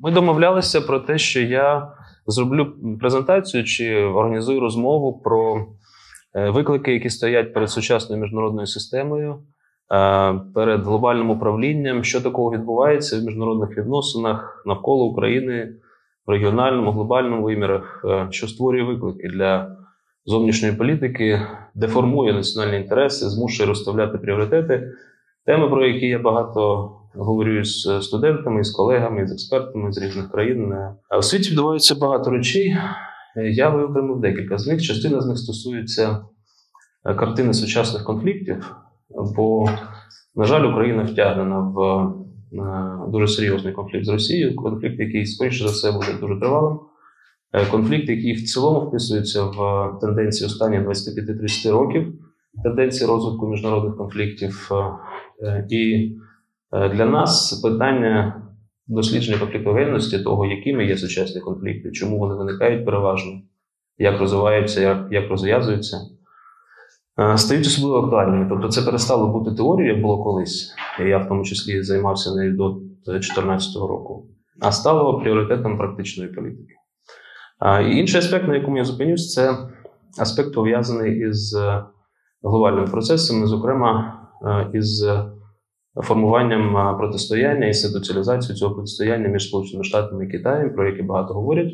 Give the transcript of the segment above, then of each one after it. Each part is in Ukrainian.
Ми домовлялися про те, що я зроблю презентацію чи організую розмову про е, виклики, які стоять перед сучасною міжнародною системою, е, перед глобальним управлінням, що такого відбувається в міжнародних відносинах навколо України в регіональному, глобальному вимірах, е, що створює виклики для зовнішньої політики, деформує національні інтереси, змушує розставляти пріоритети. Теми, про які я багато говорю з студентами, з колегами, з експертами з різних країн. А в світі відбувається багато речей. Я виокремив декілька з них. Частина з них стосується е, картини сучасних конфліктів, бо, на жаль, Україна втягнена в е, дуже серйозний конфлікт з Росією, конфлікт, який, скоріше за все, буде дуже тривалим. Е, конфлікт, який в цілому вписується в тенденції останніх 25-30 років, тенденції розвитку міжнародних конфліктів. І для нас питання дослідження конфліктогенності, того, якими є сучасні конфлікти, чому вони виникають переважно, як розвиваються, як, як розв'язуються, стають особливо актуальними. Тобто це перестало бути теорією, як було колись. Я в тому числі займався нею до 2014 року, а стало пріоритетом практичної політики. І інший аспект, на якому я зупинюсь, це аспект пов'язаний із е, глобальними процесами, зокрема е, із формуванням протистояння і інституціалізацією цього протистояння між Сполученими Штатами і Китаєм, про яке багато говорять,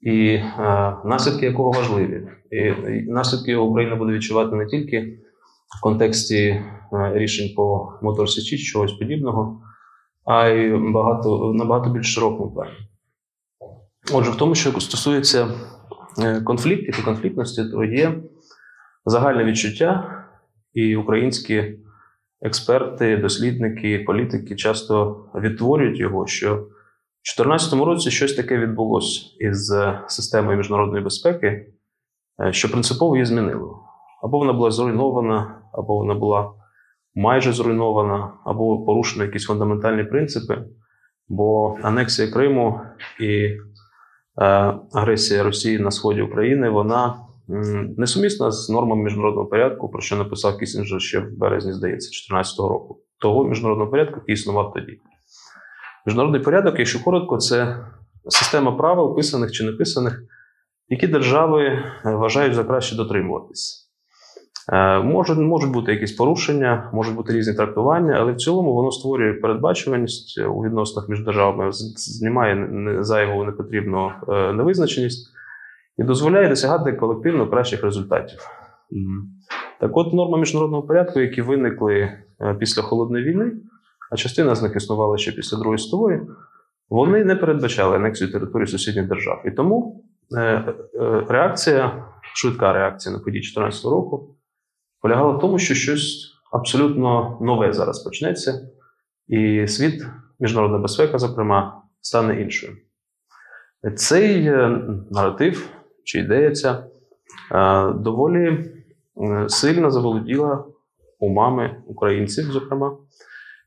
і е, наслідки якого важливі. І, наслідки Україна буде відчувати не тільки в контексті е, рішень по мотор Січі, чогось подібного, а й багато набагато більш широкому плані. Отже, в тому, що стосується конфліктів і конфліктності, то є загальне відчуття і українські експерти, дослідники, політики часто відтворюють його, що в 2014 році щось таке відбулося із е, системою міжнародної безпеки, е, що принципово її змінило. Або вона була зруйнована, або вона була майже зруйнована, або порушені якісь фундаментальні принципи. Бо анексія Криму і е, агресія Росії на сході України вона несумісна з нормами міжнародного порядку, про що написав Кісінджер ще в березні, здається, 2014 року. Того міжнародного порядку, який існував тоді. Міжнародний порядок, якщо коротко, це система правил, писаних чи неписаних, які держави е, вважають за краще дотримуватись. Е, можуть можуть бути якісь порушення, можуть бути різні трактування, але в цілому воно створює передбачуваність у відносинах між державами, знімає зайву непотрібну е, невизначеність і дозволяє досягати колективно кращих результатів. Так от норми міжнародного порядку, які виникли е, після холодної війни, а частина з них існувала ще після Другої світової, вони не передбачали анексію території сусідніх держав. І тому е, е, реакція, швидка реакція на події 2014 року полягала в тому, що щось абсолютно нове зараз почнеться, і світ, міжнародна безпека, зокрема, стане іншою. Цей наратив чи ідея е, доволі е, сильно заволоділа умами українців, зокрема.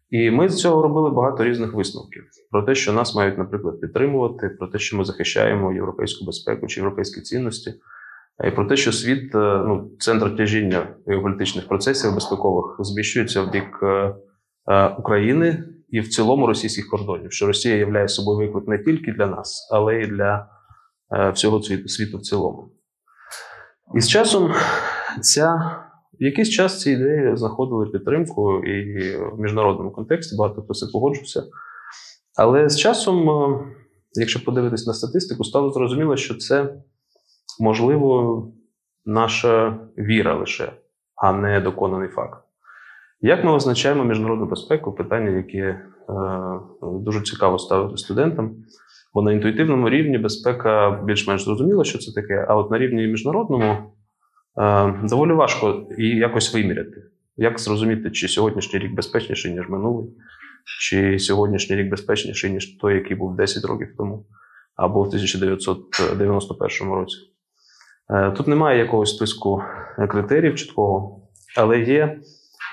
І ми з цього робили багато різних висновків про те, що нас мають, наприклад, підтримувати, про те, що ми захищаємо європейську безпеку чи європейські цінності, і про те, що світ, е, ну, центр тяжіння геополітичних процесів безпекових зміщується в бік України і в цілому російських кордонів, що Росія являє собою виклик не тільки для нас, але й для всього світу в цілому. І з часом ця, в якийсь час ці ідеї знаходили підтримку і в міжнародному контексті, багато хто це погоджувався. Але з часом, е, якщо подивитись на статистику, стало зрозуміло, що це можливо наша віра лише, а не доконаний факт. Як ми означаємо міжнародну безпеку? Питання, яке е, дуже цікаво ставити студентам. Бо на інтуїтивному рівні безпека більш-менш зрозуміла, що це таке, а от на рівні міжнародному е, доволі важко її якось виміряти. Як зрозуміти, чи сьогоднішній рік безпечніший, ніж минулий, чи сьогоднішній рік безпечніший, ніж той, який був 10 років тому, або в 1991 році. Е, тут немає якогось списку критеріїв чіткого, але є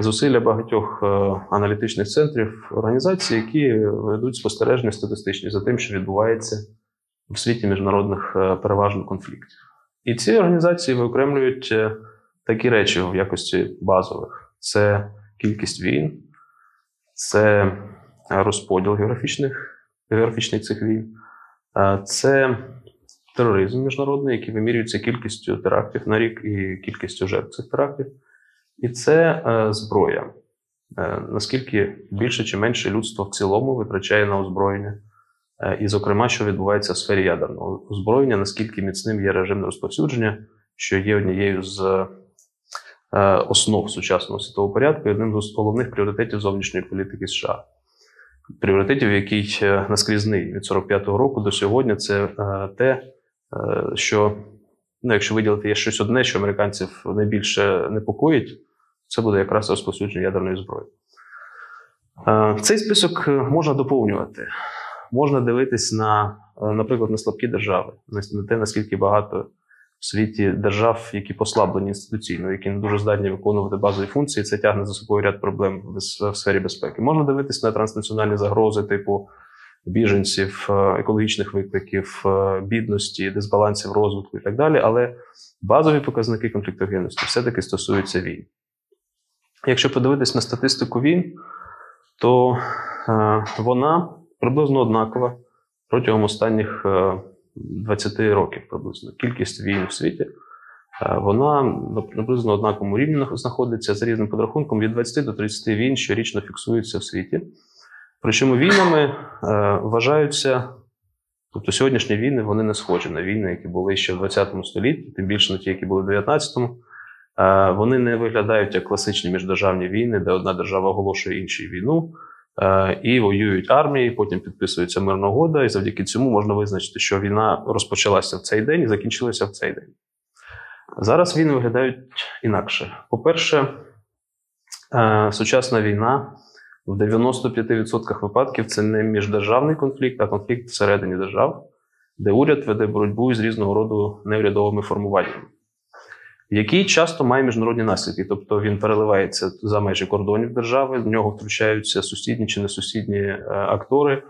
зусилля багатьох е, аналітичних центрів організацій, які ведуть спостереження статистичні за тим, що відбувається в світі міжнародних е, переважно конфліктів. І ці організації виокремлюють е, такі речі в якості базових: це кількість війн, це розподіл географічних географічний цих війн. Це тероризм міжнародний, який вимірюється кількістю терактів на рік і кількістю жертв цих терактів. І це зброя. Наскільки більше чи менше людство в цілому витрачає на озброєння. І, зокрема, що відбувається в сфері ядерного озброєння, наскільки міцним є режим розповсюдження, що є однією з Е, основ сучасного світового порядку і одним з головних пріоритетів зовнішньої політики США. Пріоритетів, який е, наскрізний від 45-го року до сьогодні, це е, те, що, ну, якщо виділити є щось одне, що американців найбільше непокоїть, це буде якраз розповсюдження ядерної зброї. Цей список можна доповнювати. Можна дивитись на, наприклад, на слабкі держави, на те, наскільки багато в світі держав, які послаблені інституційно, які не дуже здатні виконувати базові функції, це тягне за собою ряд проблем в сфері безпеки. Можна дивитися на транснаціональні загрози, типу біженців, е, екологічних викликів, е, бідності, дисбалансів розвитку і так далі. Але базові показники конфліктогенності все-таки стосуються війн. Якщо подивитись на статистику війн, то е, вона приблизно однакова протягом останніх 20 років приблизно. Кількість війн в світі е, вона на приблизно однаковому рівні знаходиться за різним подрахунком від 20 до 30 війн щорічно фіксуються в світі. Причому війнами е, вважаються, тобто сьогоднішні війни вони не схожі на війни, які були ще в 20 столітті, тим більше на ті, які були в 19-му. Е, вони не виглядають як класичні міждержавні війни, де одна держава оголошує іншій війну. Е, і воюють армії. Потім підписується мирна угода, і завдяки цьому можна визначити, що війна розпочалася в цей день і закінчилася в цей день. Зараз війни виглядають інакше. По-перше, е, сучасна війна в 95% випадків це не міждержавний конфлікт, а конфлікт всередині держав, де уряд веде боротьбу з різного роду неурядовими формуваннями який часто має міжнародні наслідки, тобто він переливається за межі кордонів держави, в нього втручаються сусідні чи несусідні е, актори, е,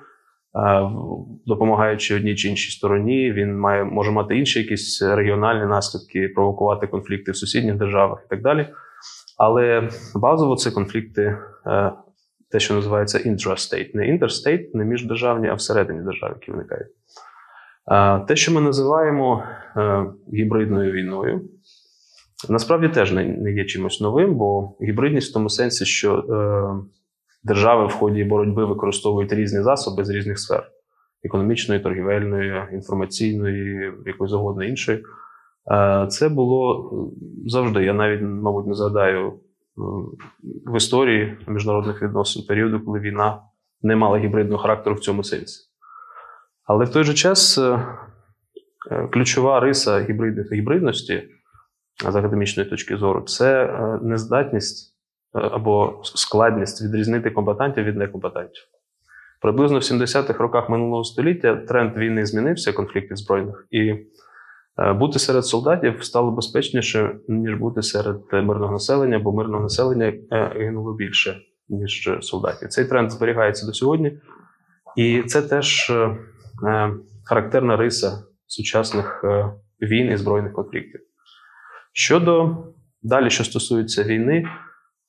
допомагаючи одній чи іншій стороні. Він має може мати інші якісь регіональні наслідки, провокувати конфлікти в сусідніх державах і так далі. Але базово це конфлікти, е, те, що називається intrastate. не інтерстейт, не міждержавні, а всередині держави, які виникають. Те, що ми називаємо гібридною війною, насправді теж не є чимось новим, бо гібридність в тому сенсі, що е, держави в ході боротьби використовують різні засоби з різних сфер: економічної, торгівельної, інформаційної, якоїсь завгодно іншої. Е, це було завжди. Я навіть, мабуть, не згадаю е, в історії міжнародних відносин періоду, коли війна не мала гібридного характеру в цьому сенсі. Але в той же час е, е ключова риса гібридності з академічної точки зору, це е, нездатність е, або складність відрізнити компетентів від некомпетентів. Приблизно в 70-х роках минулого століття тренд війни змінився, конфліктів збройних, і е, бути серед солдатів стало безпечніше, ніж бути серед мирного населення, бо мирного населення гинуло більше, ніж солдатів. Цей тренд зберігається до сьогодні, і це теж характерна риса сучасних війн і збройних конфліктів. Щодо далі, що стосується війни,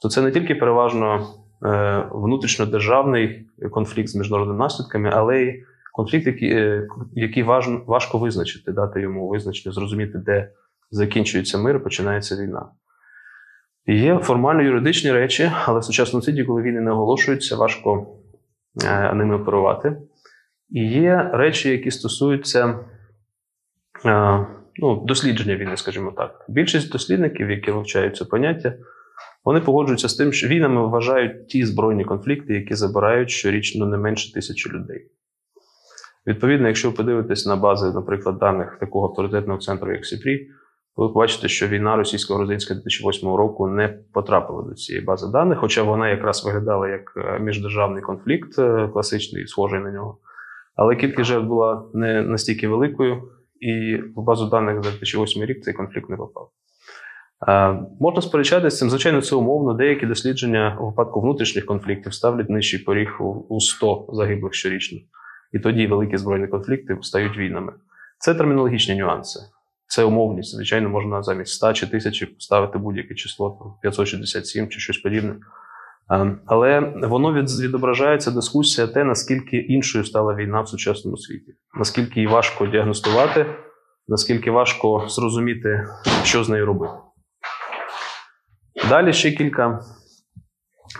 то це не тільки переважно е, внутрішньодержавний конфлікт з міжнародними наслідками, але й конфлікт, який е, який важко визначити, дати йому визначення, зрозуміти, де закінчується мир, починається війна. Є формально юридичні речі, але в сучасному світі, коли війни не оголошуються, важко е, ними оперувати. І є речі, які стосуються ну, дослідження війни, скажімо так. Більшість дослідників, які вивчають це поняття, вони погоджуються з тим, що війнами вважають ті збройні конфлікти, які забирають щорічно не менше тисячі людей. Відповідно, якщо ви подивитесь на бази, наприклад, даних такого авторитетного центру, як СІПРІ, ви побачите, що війна російсько-грузинська 2008 року не потрапила до цієї бази даних, хоча вона якраз виглядала як е, міждержавний конфлікт, е, класичний, схожий на нього. Але кількість жертв була не настільки великою, і в базу даних за 2008 рік цей конфлікт не попав. Е, можна сперечатися з цим, звичайно, це умовно. Деякі дослідження у випадку внутрішніх конфліктів ставлять нижчий поріг у 100 загиблих щорічно. І тоді великі збройні конфлікти стають війнами. Це термінологічні нюанси. Це умовність. Звичайно, можна замість 100 чи 1000 поставити будь-яке число, 567 чи щось подібне. Е, Але воно відображається дискусія те, наскільки іншою стала війна в сучасному світі, наскільки її важко діагностувати, наскільки важко зрозуміти, що з нею робити. Далі ще кілька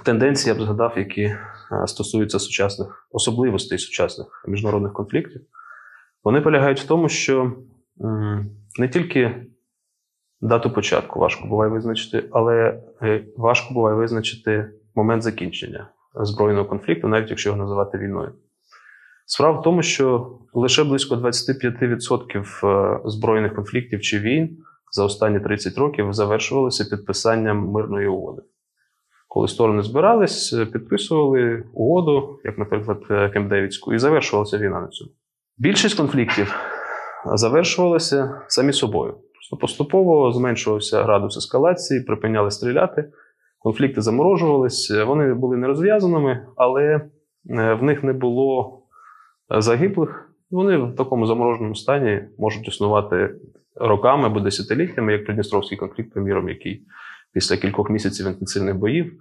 тенденцій я б згадав, які е, стосуються сучасних особливостей сучасних міжнародних конфліктів. Вони полягають в тому, що не тільки дату початку важко буває визначити, але е, важко буває визначити момент закінчення збройного конфлікту, навіть якщо його називати війною. Справа в тому, що лише близько 25% е, збройних конфліктів чи війн за останні 30 років завершувалися підписанням мирної угоди. Коли сторони збирались, е, підписували угоду, як, наприклад, е, Кемп-Девідську, і завершувалася війна на цьому. Більшість конфліктів завершувалася самі собою. Просто поступово зменшувався градус ескалації, припиняли стріляти, конфлікти заморожувались, е, вони були нерозв'язаними, але е, в них не було е, загиблих. Вони в такому замороженому стані можуть існувати роками або десятиліттями, як Придністровський конфлікт, приміром, який після кількох місяців інтенсивних боїв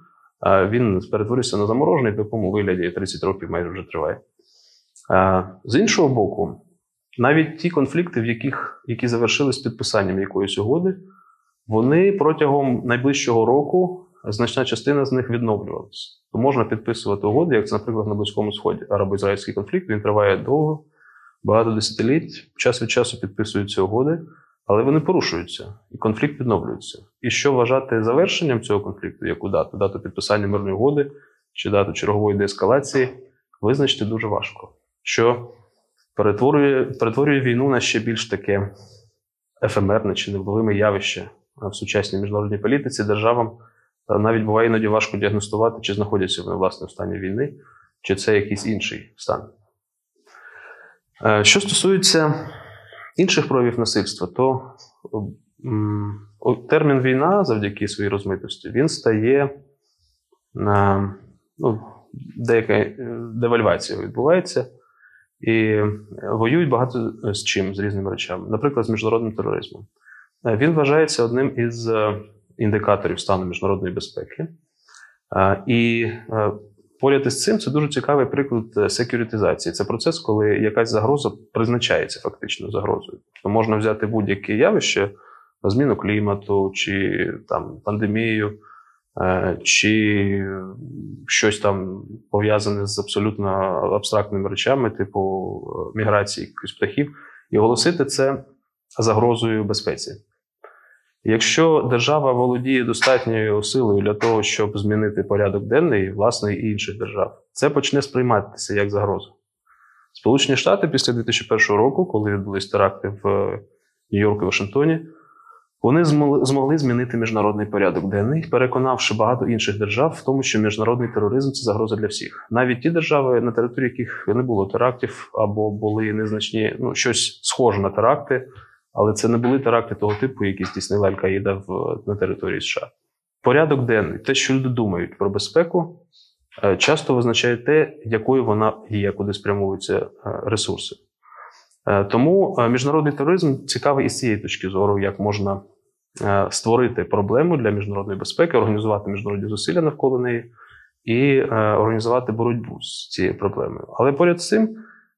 він перетворився на заморожений, в якому вигляді 30 років майже вже триває. З іншого боку, навіть ті конфлікти, в яких, які завершились підписанням якоїсь угоди, вони протягом найближчого року значна частина з них відновлювалася. То можна підписувати угоди, як це, наприклад, на Близькому Сході. Арабо-ізраїльський конфлікт він триває довго, багато десятиліть. Час від часу підписуються угоди, але вони порушуються, і конфлікт відновлюється. І що вважати завершенням цього конфлікту, яку дату? Дату підписання мирної угоди чи дату чергової деескалації, визначити дуже важко. Що перетворює, перетворює війну на ще більш таке ефемерне чи невловиме явище в сучасній міжнародній політиці державам. Та навіть буває іноді важко діагностувати, чи знаходяться вони власне в стані війни, чи це якийсь інший стан. Е, Що стосується інших проявів насильства, то термін війна завдяки своїй розмитості він стає ну, деяка е, девальвація відбувається, і воюють багато з чим, з різними речами, наприклад, з міжнародним тероризмом. Е, Він вважається одним із індикаторів стану міжнародної безпеки. Е, І е, поряд із цим це дуже цікавий приклад е, секюритизації. Це процес, коли якась загроза призначається фактично загрозою. Тобто можна взяти будь-яке явище, зміну клімату, чи там пандемію, чи щось там пов'язане з абсолютно абстрактними речами, типу міграції якихось птахів, і оголосити це загрозою безпеці. Якщо держава володіє достатньою силою для того, щоб змінити порядок денний власне і інших держав, це почне сприйматися як загроза. Сполучені Штати після 2001 року, коли відбулись теракти в Нью-Йорку і Вашингтоні, вони змогли, змогли змінити міжнародний порядок денний, переконавши багато інших держав в тому, що міжнародний тероризм це загроза для всіх. Навіть ті держави, на території яких не було терактів або були незначні, ну щось схоже на теракти, але це не були теракти того типу, які здійснила Аль-Каїда в, на території США. Порядок денний, те, що люди думають про безпеку, е, часто визначає те, якою вона є, куди спрямовуються е, ресурси. Е, Тому міжнародний тероризм цікавий із цієї точки зору, як можна створити проблему для міжнародної безпеки, організувати міжнародні зусилля навколо неї і організувати боротьбу з цією проблемою. Але поряд з цим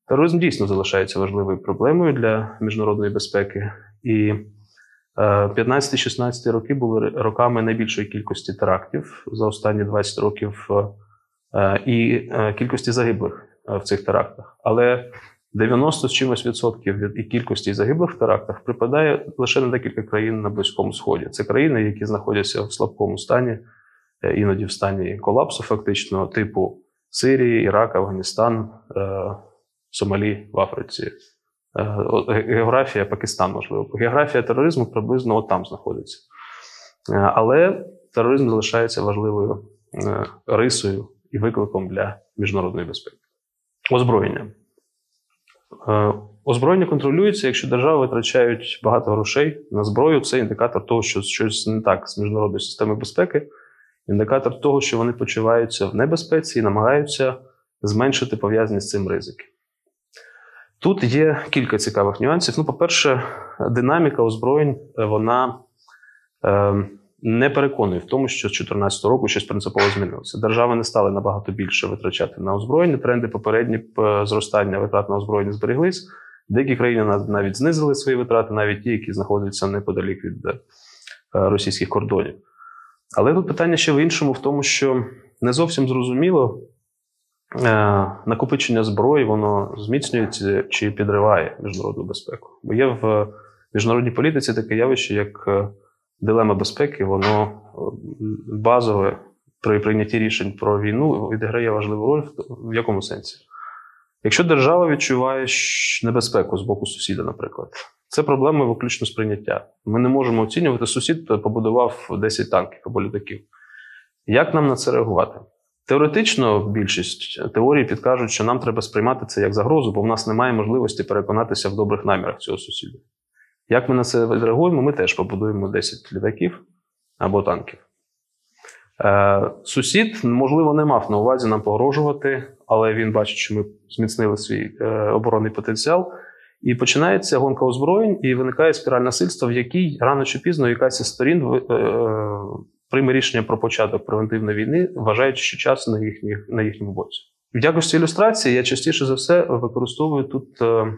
тероризм дійсно залишається важливою проблемою для міжнародної безпеки. І е, 15-16 роки були роками найбільшої кількості терактів за останні 20 років е, і е, кількості загиблих е, в цих терактах. Але 90 з чимось відсотків від і кількості загиблих в терактах припадає лише на декілька країн на Близькому Сході. Це країни, які знаходяться в слабкому стані, е, іноді в стані колапсу, фактично, типу Сирії, Ірак, Афганістан, е, Сомалі в Африці. Е, Географія Пакистан, можливо. Географія тероризму приблизно там знаходиться. Е, Але тероризм залишається важливою е, рисою і викликом для міжнародної безпеки. Озброєння. Озброєння контролюється, якщо держави витрачають багато грошей на зброю, це індикатор того, що щось не так з міжнародною системою безпеки, індикатор того, що вони почуваються в небезпеці і намагаються зменшити пов'язані з цим ризики. Тут є кілька цікавих нюансів. Ну, по-перше, динаміка озброєнь е, вона е, не переконую в тому, що з 2014 року щось принципово змінилося. Держави не стали набагато більше витрачати на озброєння. Тренди попередні зростання витрат на озброєння збереглись. Деякі країни навіть знизили свої витрати, навіть ті, які знаходяться неподалік від е, російських кордонів. Але тут питання ще в іншому, в тому, що не зовсім зрозуміло, е, накопичення зброї, воно зміцнюється чи підриває міжнародну безпеку. Бо є в міжнародній політиці таке явище, як е, дилема безпеки, воно базове при прийнятті рішень про війну відіграє важливу роль в якому сенсі? Якщо держава відчуває небезпеку з боку сусіда, наприклад, це проблема виключно сприйняття. Ми не можемо оцінювати, сусід побудував 10 танків або літаків. Як нам на це реагувати? Теоретично більшість теорій підкажуть, що нам треба сприймати це як загрозу, бо в нас немає можливості переконатися в добрих намірах цього сусіда. Як ми на це реагуємо, ми теж побудуємо 10 літаків або танків. Е, Сусід, можливо, не мав на увазі нам погрожувати, але він бачить, що ми зміцнили свій е, оборонний потенціал. І починається гонка озброєнь, і виникає спіраль насильства, в якій рано чи пізно якась із сторін е, прийме рішення про початок превентивної війни, вважаючи, що час на їхні, на їхньому боці. В якості ілюстрації я частіше за все використовую тут е,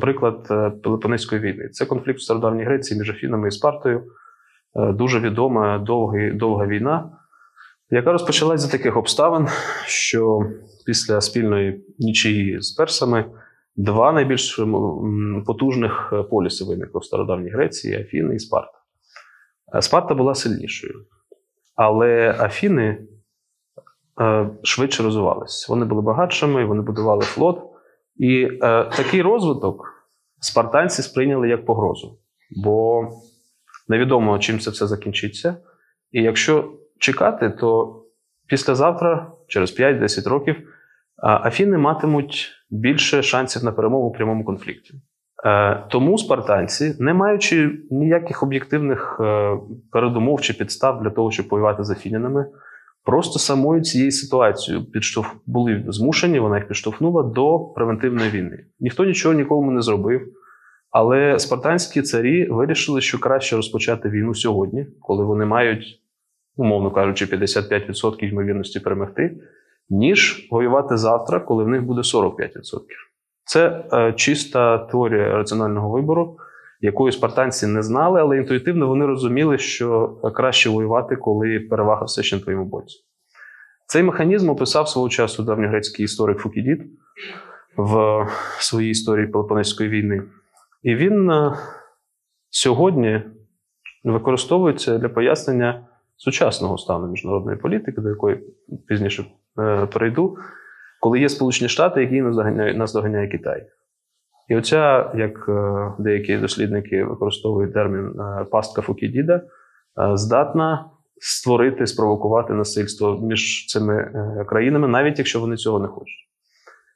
приклад е, Пелопонезької війни. Це конфлікт в стародавній Греції між Афінами і Спартою. Е, дуже відома довга, довга війна, яка розпочалась за таких обставин, що після спільної нічиї з персами два найбільш потужних е, поліси виникли в стародавній Греції Афіни і Спарта. Спарта була сильнішою, але Афіни швидше розвивалися. Вони були багатшими, вони будували флот. І е, такий розвиток спартанці сприйняли як погрозу, бо невідомо, чим це все закінчиться. І якщо чекати, то післязавтра, через 5-10 років, Афіни матимуть більше шансів на перемогу в прямому конфлікті. Е, тому спартанці, не маючи ніяких об'єктивних е, передумов чи підстав для того, щоб воювати з афінянами, Просто самою цією ситуацією підштовх були змушені, вона їх підштовхнула до превентивної війни. Ніхто нічого нікому не зробив. Але спартанські царі вирішили, що краще розпочати війну сьогодні, коли вони мають, умовно кажучи, 55% ймовірності перемогти, ніж воювати завтра, коли в них буде 45%. Це е, чиста теорія раціонального вибору якої спартанці не знали, але інтуїтивно вони розуміли, що краще воювати, коли перевага все ще на твоєму боці. Цей механізм описав свого часу давньогрецький історик Фукідід в своїй історії Пелопонезької війни. І він е, сьогодні використовується для пояснення сучасного стану міжнародної політики, до якої пізніше е, перейду, коли є Сполучені Штати, які нас доганяє Китай. І оця, як е, деякі дослідники використовують термін е, пастка Фукідіда, е, здатна створити, спровокувати насильство між цими країнами, навіть якщо вони цього не хочуть.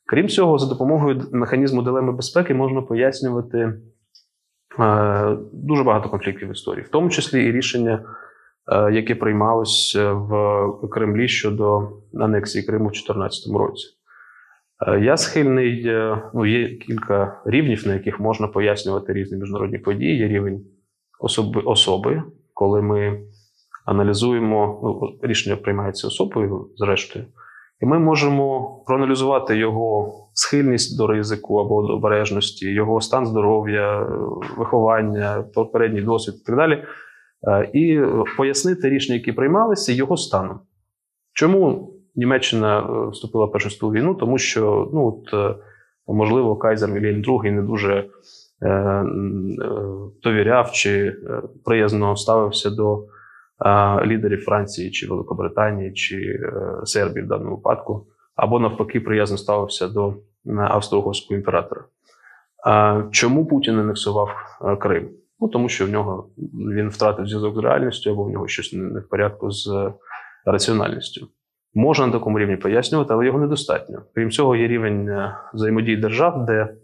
Крім цього, за допомогою механізму дилеми безпеки можна пояснювати дуже багато конфліктів в історії, в тому числі і рішення, яке приймалось в Кремлі щодо анексії Криму в 2014 році. Е, я схильний, е, ну є кілька рівнів, на яких можна пояснювати різні міжнародні події. Є рівень особи, особи коли ми аналізуємо, ну, рішення приймається особою, зрештою, і ми можемо проаналізувати його схильність до ризику або до обережності, його стан здоров'я, виховання, попередній досвід і так далі, е, і пояснити рішення, які приймалися, його станом. Чому Німеччина е, вступила в Першу світову війну, тому що ну от, е, можливо Кайзер Вільям II не дуже е, довіряв чи приязно ставився до лідерів Франції чи Великобританії чи Сербії в даному випадку, або навпаки, приязно ставився до австро-угорського імператора. Чому Путін анексував Крим? Ну тому що в нього він втратив зв'язок з реальністю, або в нього щось не в порядку з раціональністю. Можна на такому рівні пояснювати, але його недостатньо. Крім цього, є рівень е, взаємодії держав, де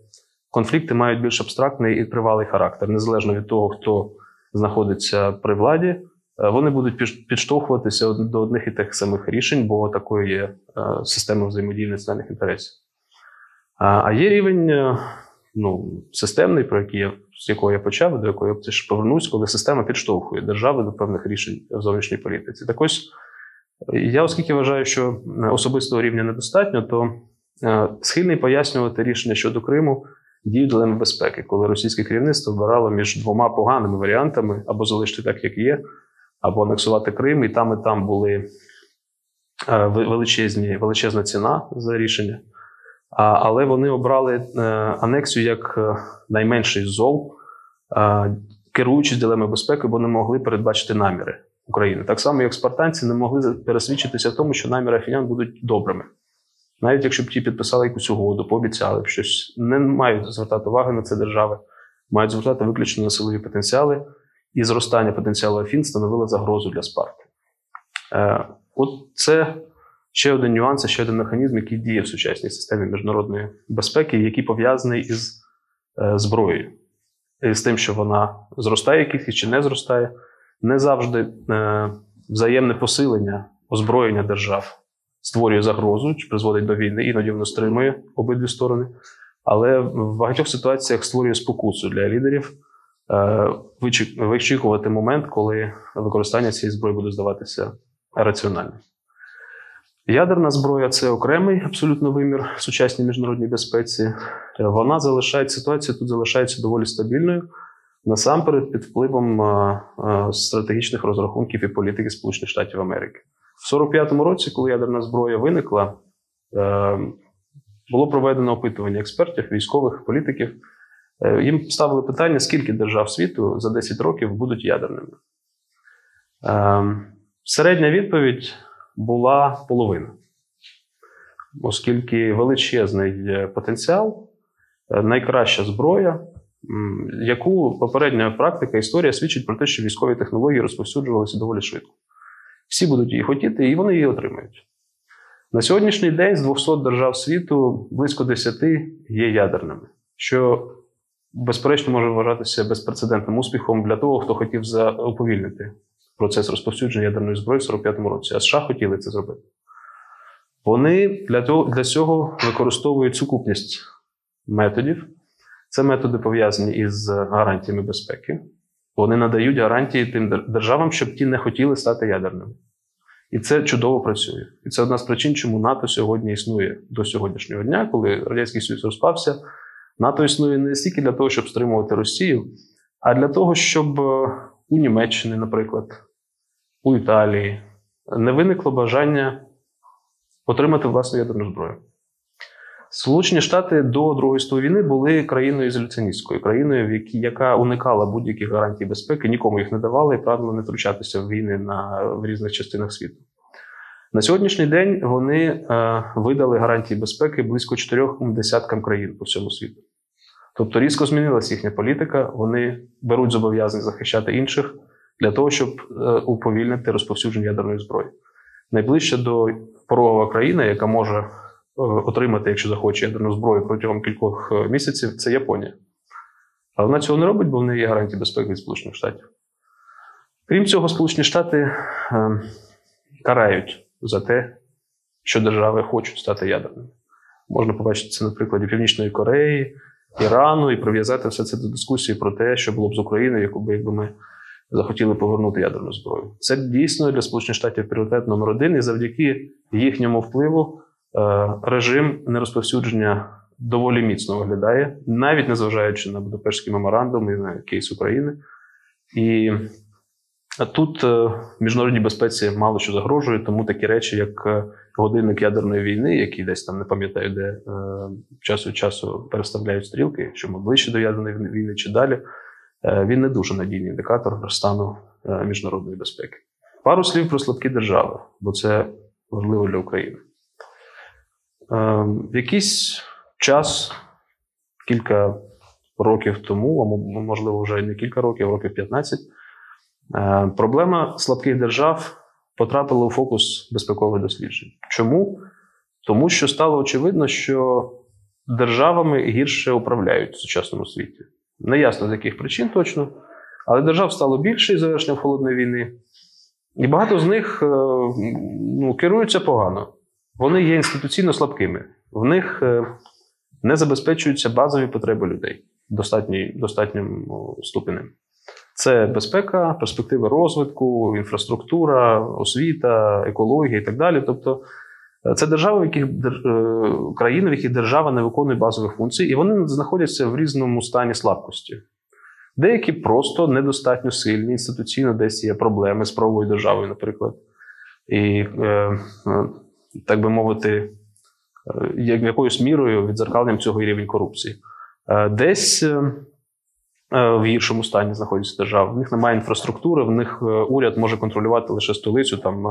конфлікти мають більш абстрактний і тривалий характер, незалежно від того, хто знаходиться при владі. Е, вони будуть підштовхуватися до одних і тих самих рішень, бо такою є е, система взаємодії національних інтересів. А є рівень ну, системний, про який я з якого я почав, до якої я повернусь, коли система підштовхує держави до певних рішень в зовнішній політиці. Так ось я, оскільки вважаю, що особистого рівня недостатньо, то схильний пояснювати рішення щодо Криму дію дилеми безпеки, коли російське керівництво вбирало між двома поганими варіантами або залишити так, як є, або анексувати Крим, і там і там були величезні, величезна ціна за рішення. Але вони обрали е, анексію як е, найменший зол, керуючись дилемою безпеки, бо не могли передбачити наміри України. Так само, як спартанці не могли пересвідчитися в тому, що наміри афінян будуть добрими. Навіть якщо б ті підписали якусь угоду, пообіцяли б щось, не мають звертати уваги на це держави, мають звертати виключно на силові потенціали, і зростання потенціалу Афін становило загрозу для Спарти. Е, От це ще один нюанс, ще один механізм, який діє в сучасній системі міжнародної безпеки, який пов'язаний із е, зброєю, і з тим, що вона зростає кількість чи не зростає, не завжди е, взаємне посилення озброєння держав створює загрозу чи призводить до війни, іноді воно стримує обидві сторони. Але в багатьох ситуаціях створює спокусу для лідерів е, вичікувати момент, коли використання цієї зброї буде здаватися раціональним. Ядерна зброя це окремий абсолютно вимір в сучасній міжнародній безпеці. Вона залишає ситуація тут залишається доволі стабільною, насамперед під впливом стратегічних розрахунків і політики Сполучених Штатів Америки. В 45-му році, коли ядерна зброя виникла, е, було проведено опитування експертів, військових, політиків. Е, їм ставили питання, скільки держав світу за 10 років будуть ядерними. Е, середня відповідь була половина, оскільки величезний потенціал, найкраща зброя, яку попередня практика історія свідчить про те, що військові технології розповсюджувалися доволі швидко. Всі будуть її хотіти, і вони її отримають. На сьогоднішній день з 200 держав світу близько 10 є ядерними, що, безперечно, може вважатися безпрецедентним успіхом для того, хто хотів уповільнити процес розповсюдження ядерної зброї в 45-му році. А США хотіли це зробити. Вони для того, для цього використовують сукупність методів. Це методи пов'язані із гарантіями безпеки. Вони надають гарантії тим державам, щоб ті не хотіли стати ядерними. І це чудово працює. І це одна з причин, чому НАТО сьогодні існує до сьогоднішнього дня, коли Радянський Союз розпався. НАТО існує не стільки для того, щоб стримувати Росію, а для того, щоб е, у Німеччині, наприклад, у Італії не виникло бажання отримати власну ядерну зброю. Сполучені Штати до Другої світової війни були країною ізоляціоністською, країною, яка уникала будь-яких гарантій безпеки, нікому їх не давала і прагнула не втручатися в війни на в різних частинах світу. На сьогоднішній день вони е, видали гарантії безпеки близько чотирьом десяткам країн по всьому світу. Тобто різко змінилася їхня політика, вони беруть зобов'язання захищати інших для того, щоб е, уповільнити розповсюдження ядерної зброї. Найближча до порогова країна, яка може отримати, якщо захоче ядерну зброю протягом кількох е, місяців, це Японія. Але вона цього не робить, бо в неї є гарантії безпеки від Сполучених Штатів. Крім цього, Сполучені Штати е, карають за те, що держави хочуть стати ядерними. Можна побачити це на прикладі Північної Кореї, Ірану і прив'язати все це до дискусії про те, що було б з Україною, якби ми захотіли повернути ядерну зброю. Це дійсно для Сполучених Штатів пріоритет номер один, і завдяки їхньому впливу Е, режим нерозповсюдження доволі міцно виглядає, навіть незважаючи на Будапештський меморандум і на кейс України. І тут е, міжнародній безпеці мало що загрожує, тому такі речі, як е, годинник ядерної війни, який десь там не пам'ятаю, де час від часу переставляють стрілки, що ми ближче до ядерної війни чи далі, він не дуже надійний індикатор стану міжнародної безпеки. Пару слів про слабкі держави, бо це важливо для України. Ем, в якийсь час, кілька років тому, а можливо, вже не кілька років, років 15, е, проблема слабких держав потрапила у фокус безпекових досліджень. Чому? Тому що стало очевидно, що державами гірше управляють в сучасному світі. Неясно з яких причин точно, але держав стало більше із завершенням холодної війни, і багато з них е, ну, керуються погано вони є інституційно слабкими. В них е, не забезпечуються базові потреби людей. достатнім ступенем. Це безпека, перспективи розвитку, інфраструктура, освіта, екологія і так далі. Тобто е, це держави, в яких країни, в яких держава не виконує базових функцій, і вони знаходяться в різному стані слабкості. Деякі просто недостатньо сильні, інституційно десь є проблеми з правовою державою, наприклад. І, е, так би мовити, е, якоюсь мірою відзеркаленням цього і рівень корупції. Е, десь е, в гіршому стані знаходяться держави. В них немає інфраструктури, в них уряд може контролювати лише столицю, там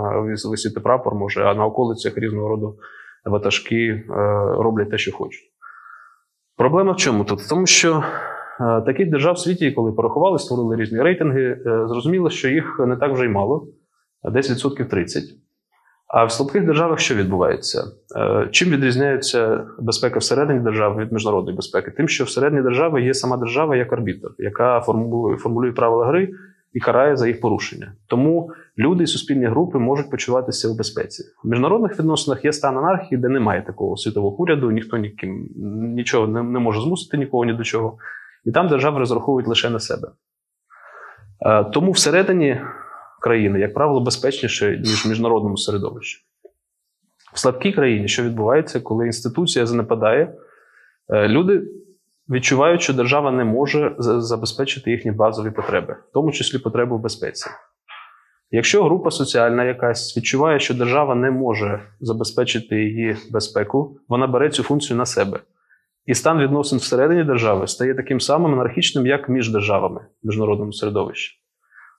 висіти прапор може, а на околицях різного роду ватажки роблять те, що хочуть. Проблема в чому тут? В тому, що таких держав в світі, коли порахували, створили різні рейтинги, зрозуміло, що їх не так вже й мало, десь відсотків 30. А в слабких державах що відбувається? Е, чим відрізняється безпека всередині держави від міжнародної безпеки? Тим, що всередині держави є сама держава як арбітр, яка формулює, формулює правила гри і карає за їх порушення. Тому люди і суспільні групи можуть почуватися у безпеці. В міжнародних відносинах є стан анархії, де немає такого світового уряду, ніхто ніким нічого не, не може змусити нікого ні до чого. І там держави розраховують лише на себе. Е, тому всередині країни, як правило, безпечніше, ніж в міжнародному середовищі. В слабкій країні, що відбувається, коли інституція занепадає, е, люди відчувають, що держава не може забезпечити їхні базові потреби, в тому числі потреби в безпеці. Якщо група соціальна якась відчуває, що держава не може забезпечити її безпеку, вона бере цю функцію на себе. І стан відносин всередині держави стає таким самим анархічним, як між державами в міжнародному середовищі.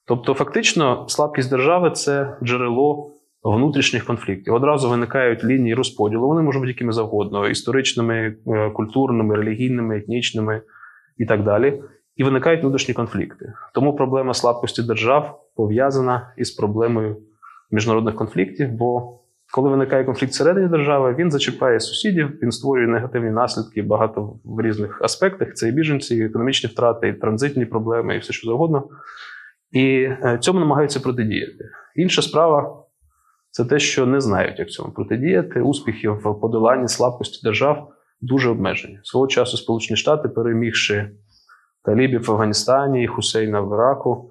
Тобто, фактично, слабкість держави це джерело внутрішніх конфліктів. Одразу виникають лінії розподілу. Вони можуть бути якими завгодно: історичними, е, культурними, релігійними, етнічними і так далі. І виникають внутрішні конфлікти. Тому проблема слабкості держав пов'язана із проблемою міжнародних конфліктів. Бо коли виникає конфлікт всередині держави, він зачіпає сусідів, він створює негативні наслідки багато в різних аспектах. Це і біженці, і економічні втрати, і транзитні проблеми, і все що завгодно. І е, цьому намагаються протидіяти. Інша справа це те, що не знають, як цьому протидіяти. Успіхи в подоланні слабкості держав дуже обмежені. Свого часу Сполучені Штати, перемігши талібів в Афганістані Хусейна в Іраку,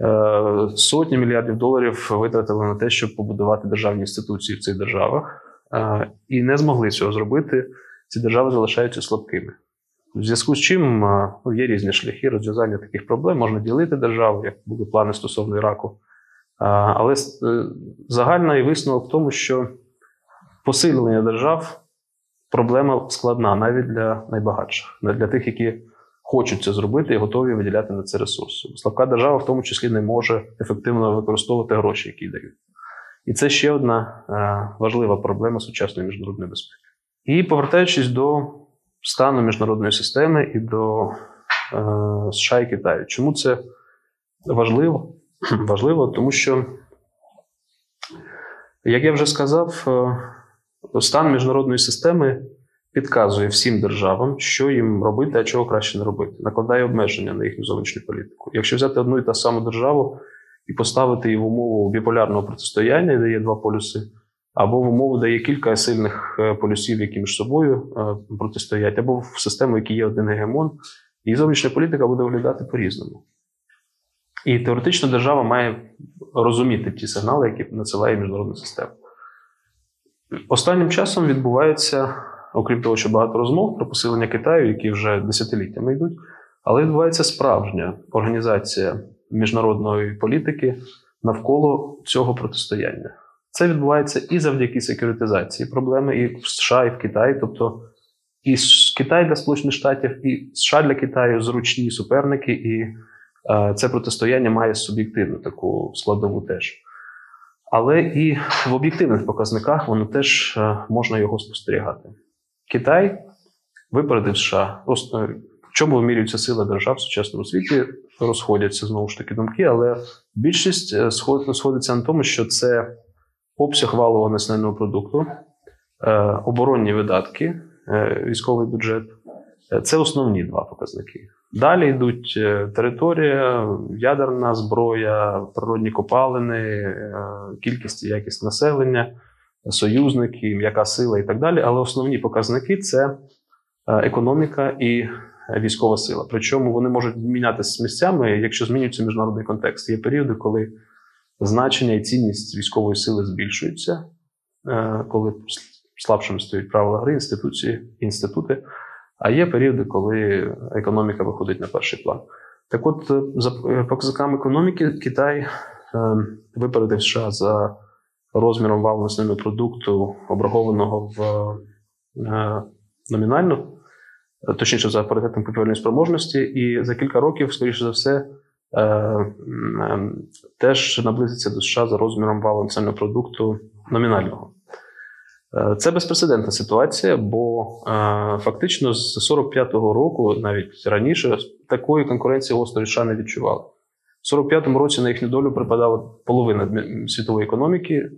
е, сотні мільярдів доларів витратили на те, щоб побудувати державні інституції в цих державах, е, і не змогли цього зробити. Ці держави залишаються слабкими. В зв'язку з чим ну, є різні шляхи розв'язання таких проблем. Можна ділити державу, як були плани стосовно Іраку. Але е, загальний висновок в тому, що посилення держав проблема складна навіть для найбагатших, для тих, які хочуть це зробити і готові виділяти на це ресурси. Слабка держава, в тому числі, не може ефективно використовувати гроші, які дають. І це ще одна е, важлива проблема сучасної міжнародної безпеки. І повертаючись до стану міжнародної системи і до е, США і Китаю. Чому це важливо? Важливо, тому що, як я вже сказав, е, стан міжнародної системи підказує всім державам, що їм робити, а чого краще не робити, накладає обмеження на їхню зовнішню політику. Якщо взяти одну і та саму державу і поставити її в умову біполярного протистояння, де є два полюси або в умову дає кілька сильних е, полюсів, які між собою е, протистоять, або в систему, в якій є один гегемон, і зовнішня політика буде виглядати по-різному. І теоретично держава має розуміти ті сигнали, які надсилає міжнародна система. Останнім часом відбувається, окрім того, що багато розмов про посилення Китаю, які вже десятиліттями йдуть, але відбувається справжня організація міжнародної політики навколо цього протистояння. Це відбувається і завдяки секюритизації проблеми, і в США, і в Китаї. Тобто і Китай для Сполучених Штатів, і США для Китаю зручні суперники, і е, це протистояння має суб'єктивну таку складову теж. Але і в об'єктивних показниках воно теж е, можна його спостерігати. Китай випередив США. Е, в чому вимірюється сила держав в сучасному світі? Розходяться знову ж таки думки, але більшість е, сходиться на тому, що це обсяг валового національного продукту, е, оборонні видатки, е, військовий бюджет це основні два показники. Далі йдуть е, територія, ядерна зброя, природні копалини, кількість і якість населення, союзники, м'яка сила і так далі. Але основні показники це економіка і військова сила. Причому вони можуть мінятися місцями, якщо змінюється міжнародний контекст. Є періоди, коли значення і цінність військової сили збільшуються, е, коли слабшими стоять правила гри, інституції, інститути. А є періоди, коли економіка виходить на перший план. Так от, за показниками економіки, Китай випередив США за розміром валового продукту, обрахованого в е, номінально, точніше за паритетом купівельної спроможності, і за кілька років, скоріше за все, е, е, теж наблизиться до США за розміром національного продукту номінального. Це безпрецедентна ситуація, бо фактично з 45-го року, навіть раніше, такої конкуренції гостро США не відчували. У 45-му році на їхню долю припадала половина світової економіки,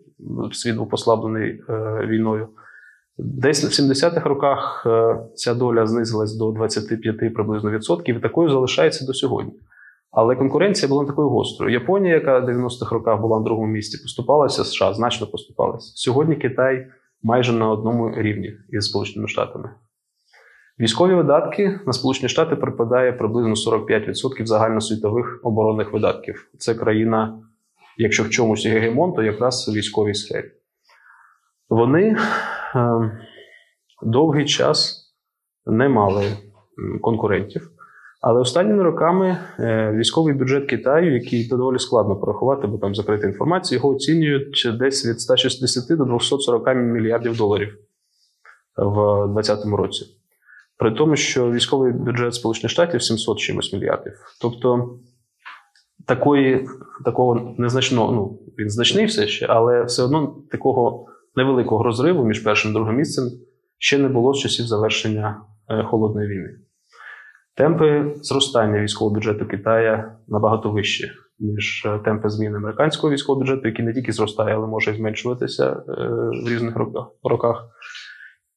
світ був послаблений е, війною. Десь в 70-х роках е, ця доля знизилась до 25 приблизно відсотків, і такою залишається до сьогодні. Але конкуренція була не такою гострою. Японія, яка в 90-х роках була на другому місці, поступалася США, значно поступалася. Сьогодні Китай майже на одному рівні із Сполученими Штатами. Військові видатки на Сполучені Штати припадає приблизно 45% загальносвітових оборонних видатків. Це країна, якщо в чомусь гегемон, то якраз в військовій сфері. Вони е, довгий час не мали конкурентів. Але останніми роками е, військовий бюджет Китаю, який доволі складно порахувати, бо там закрита інформація, його оцінюють десь від 160 до 240 мільярдів доларів в 2020 році. При тому, що військовий бюджет Сполучених Штатів 700 чимось мільярдів. Тобто такої, такого незначного, ну він значний все ще, але все одно такого невеликого розриву між першим і другим місцем ще не було з часів завершення е, холодної війни. Темпи зростання військового бюджету Китая набагато вищі, ніж е, темпи зміни американського військового бюджету, який не тільки зростає, але може і зменшуватися е, в різних роках.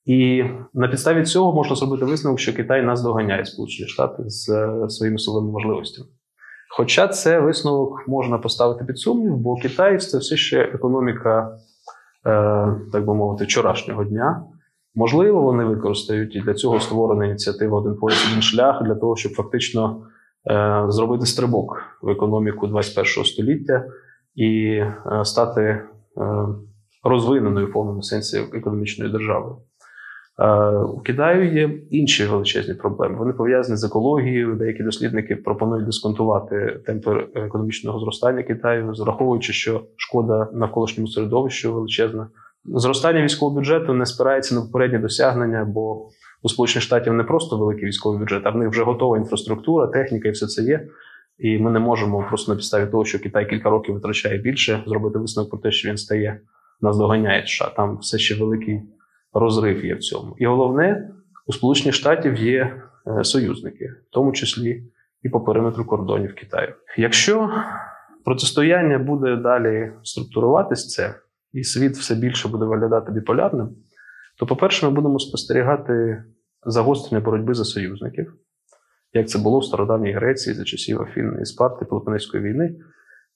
І на підставі цього можна зробити висновок, що Китай нас доганяє Сполучені Штати з е, своїми силовими можливостями. Хоча це висновок можна поставити під сумнів, бо Китай це все ще економіка, так би мовити, вчорашнього дня. Можливо, вони використають і для цього створена ініціатива Один пояс, один шлях для того, щоб фактично е, зробити стрибок в економіку 21 століття і е, стати е, розвиненою в повному сенсі економічною державою. У Китаю є інші величезні проблеми. Вони пов'язані з екологією. Деякі дослідники пропонують дисконтувати темпи економічного зростання Китаю, зраховуючи, що шкода навколишньому середовищу величезна. Зростання військового бюджету не спирається на попередні досягнення, бо у Сполучених Штатів не просто великий військовий бюджет, а в них вже готова інфраструктура, техніка і все це є. І ми не можемо просто на підставі того, що Китай кілька років витрачає більше, зробити висновок про те, що він стає наздоганяє США. Там все ще великий розрив є в цьому. І головне, у Сполучених Штатів є е, союзники, в тому числі і по периметру кордонів Китаю. Якщо протистояння буде далі структуруватись це, і світ все більше буде виглядати біполярним, то, по-перше, ми будемо спостерігати загострення боротьби за союзників, як це було в стародавній Греції за часів Афін і Спарти Пелопонезької війни,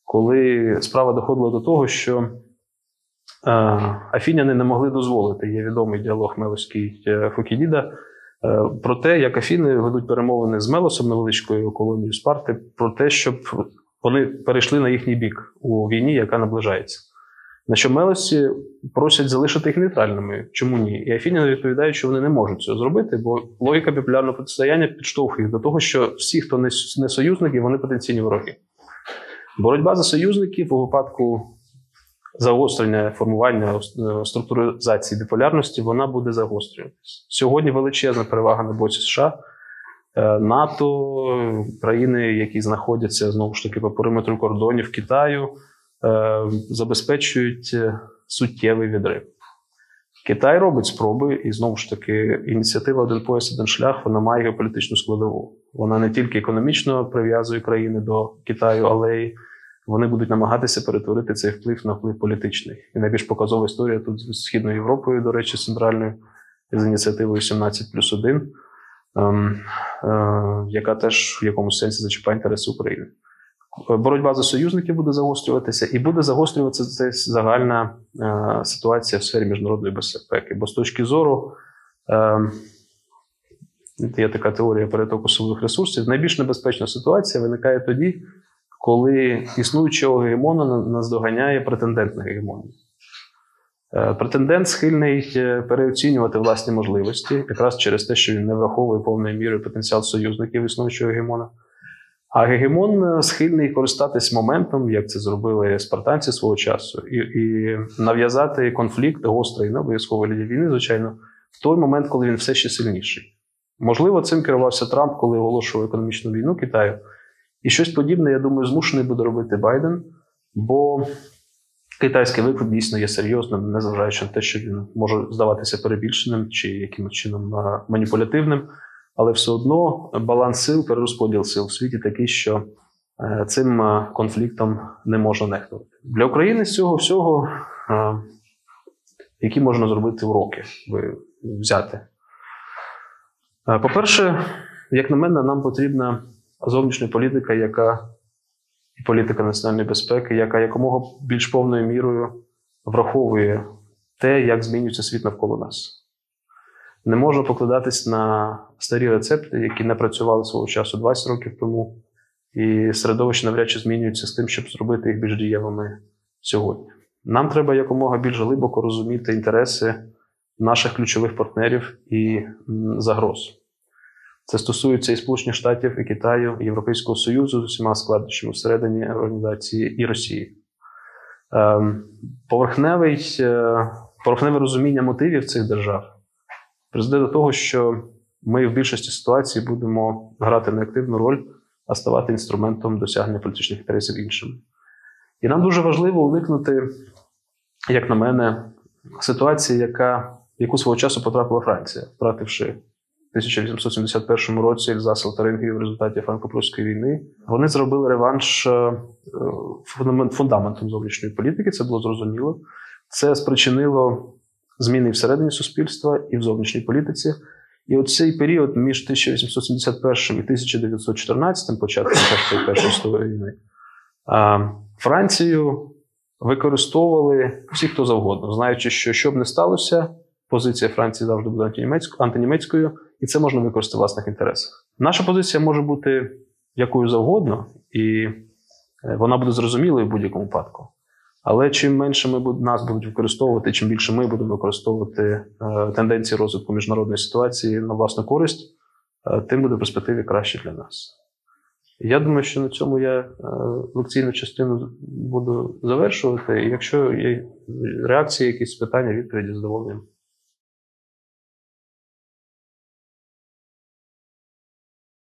коли справа доходила до того, що Е, Афіняни не могли дозволити. Є відомий діалог Мелоський е, Фокідіда е, про те, як Афіни ведуть перемовини з Мелосом невеличкою колонією Спарти, про те, щоб вони перейшли на їхній бік у війні, яка наближається. На що Мелосі просять залишити їх нейтральними. Чому ні? І Афіняни відповідають, що вони не можуть цього зробити, бо логіка біполярного протистояння підштовхує до того, що всі, хто не союзники, вони потенційні вороги. Боротьба за союзників у випадку загострення формування е, структуризації біполярності, вона буде загострюватися. Сьогодні величезна перевага на боці США. Е, НАТО, країни, які знаходяться знову ж таки по периметру кордонів Китаю, е, забезпечують суттєвий відрив. Китай робить спроби, і знову ж таки, ініціатива Один пояс, один шлях вона має геополітичну складову. Вона не тільки економічно прив'язує країни до Китаю, але й вони будуть намагатися перетворити цей вплив на вплив політичний. І найбільш показова історія тут з Східною Європою, до речі, центральною з ініціативою 17 плюс 1, ем, е, яка теж в якомусь сенсі зачіпає інтереси України. Боротьба за союзників буде загострюватися, і буде загострюватися це загальна е, ситуація в сфері міжнародної безпеки. Бо з точки зору е, Є така теорія перетоку силових ресурсів. Найбільш небезпечна ситуація виникає тоді, коли існуючого гегемона наздоганяє претендент на гегемонію. Е, Претендент схильний переоцінювати власні можливості, якраз через те, що він не враховує повною мірою потенціал союзників існуючого гегемона. А гегемон е, схильний користатись моментом, як це зробили спартанці свого часу, і, і нав'язати конфлікт гострий, не обов'язково війни, звичайно, в той момент, коли він все ще сильніший. Можливо, цим керувався Трамп, коли оголошував економічну війну Китаю. І щось подібне, я думаю, змушений буде робити Байден, бо китайський виклик дійсно є серйозним, незважаючи на те, що він може здаватися перебільшеним чи якимось чином е, маніпулятивним. Але все одно баланс сил, перерозподіл сил в світі такий, що е, цим е, конфліктом не можна нехтувати. Для України з цього всього, е, які можна зробити уроки, взяти. По-перше, як на мене, нам потрібна зовнішня політика, яка і політика національної безпеки, яка якомога більш повною мірою враховує те, як змінюється світ навколо нас. Не можна покладатись на старі рецепти, які не працювали свого часу 20 років тому, і середовище навряд чи змінюється з тим, щоб зробити їх більш дієвими сьогодні. Нам треба якомога більш глибоко розуміти інтереси наших ключових партнерів і загроз. Це стосується і Сполучених Штатів, і Китаю, і Європейського Союзу з усіма складнощами всередині організації і Росії. Ем, Поверхневий, е, поверхневе розуміння мотивів цих держав призведе до того, що ми в більшості ситуацій будемо грати неактивну роль, а ставати інструментом досягнення політичних інтересів іншим. І нам дуже важливо уникнути, як на мене, ситуації, яка, яку свого часу потрапила Франція, втративши в 1871 році Ельзас Тарингію в результаті франко-прусської війни. Вони зробили реванш е, фундаментом зовнішньої політики, це було зрозуміло. Це спричинило зміни всередині суспільства, і в зовнішній політиці. І от цей період між 1871 і 1914, початком Першої Першої світової війни, Францію використовували всі, хто завгодно, знаючи, що що б не сталося, позиція Франції завжди буде антинімецькою, антинімецькою, і це можна використати в власних інтересах. Наша позиція може бути якою завгодно, і е, вона буде зрозумілою в будь-якому випадку. Але чим менше ми буд- нас будуть використовувати, чим більше ми будемо використовувати е, тенденції розвитку міжнародної ситуації на власну користь, е, тим буде в перспективі краще для нас. Я думаю, що на цьому я е, лекційну частину буду завершувати. І якщо є реакції, якісь питання, відповіді задоволенням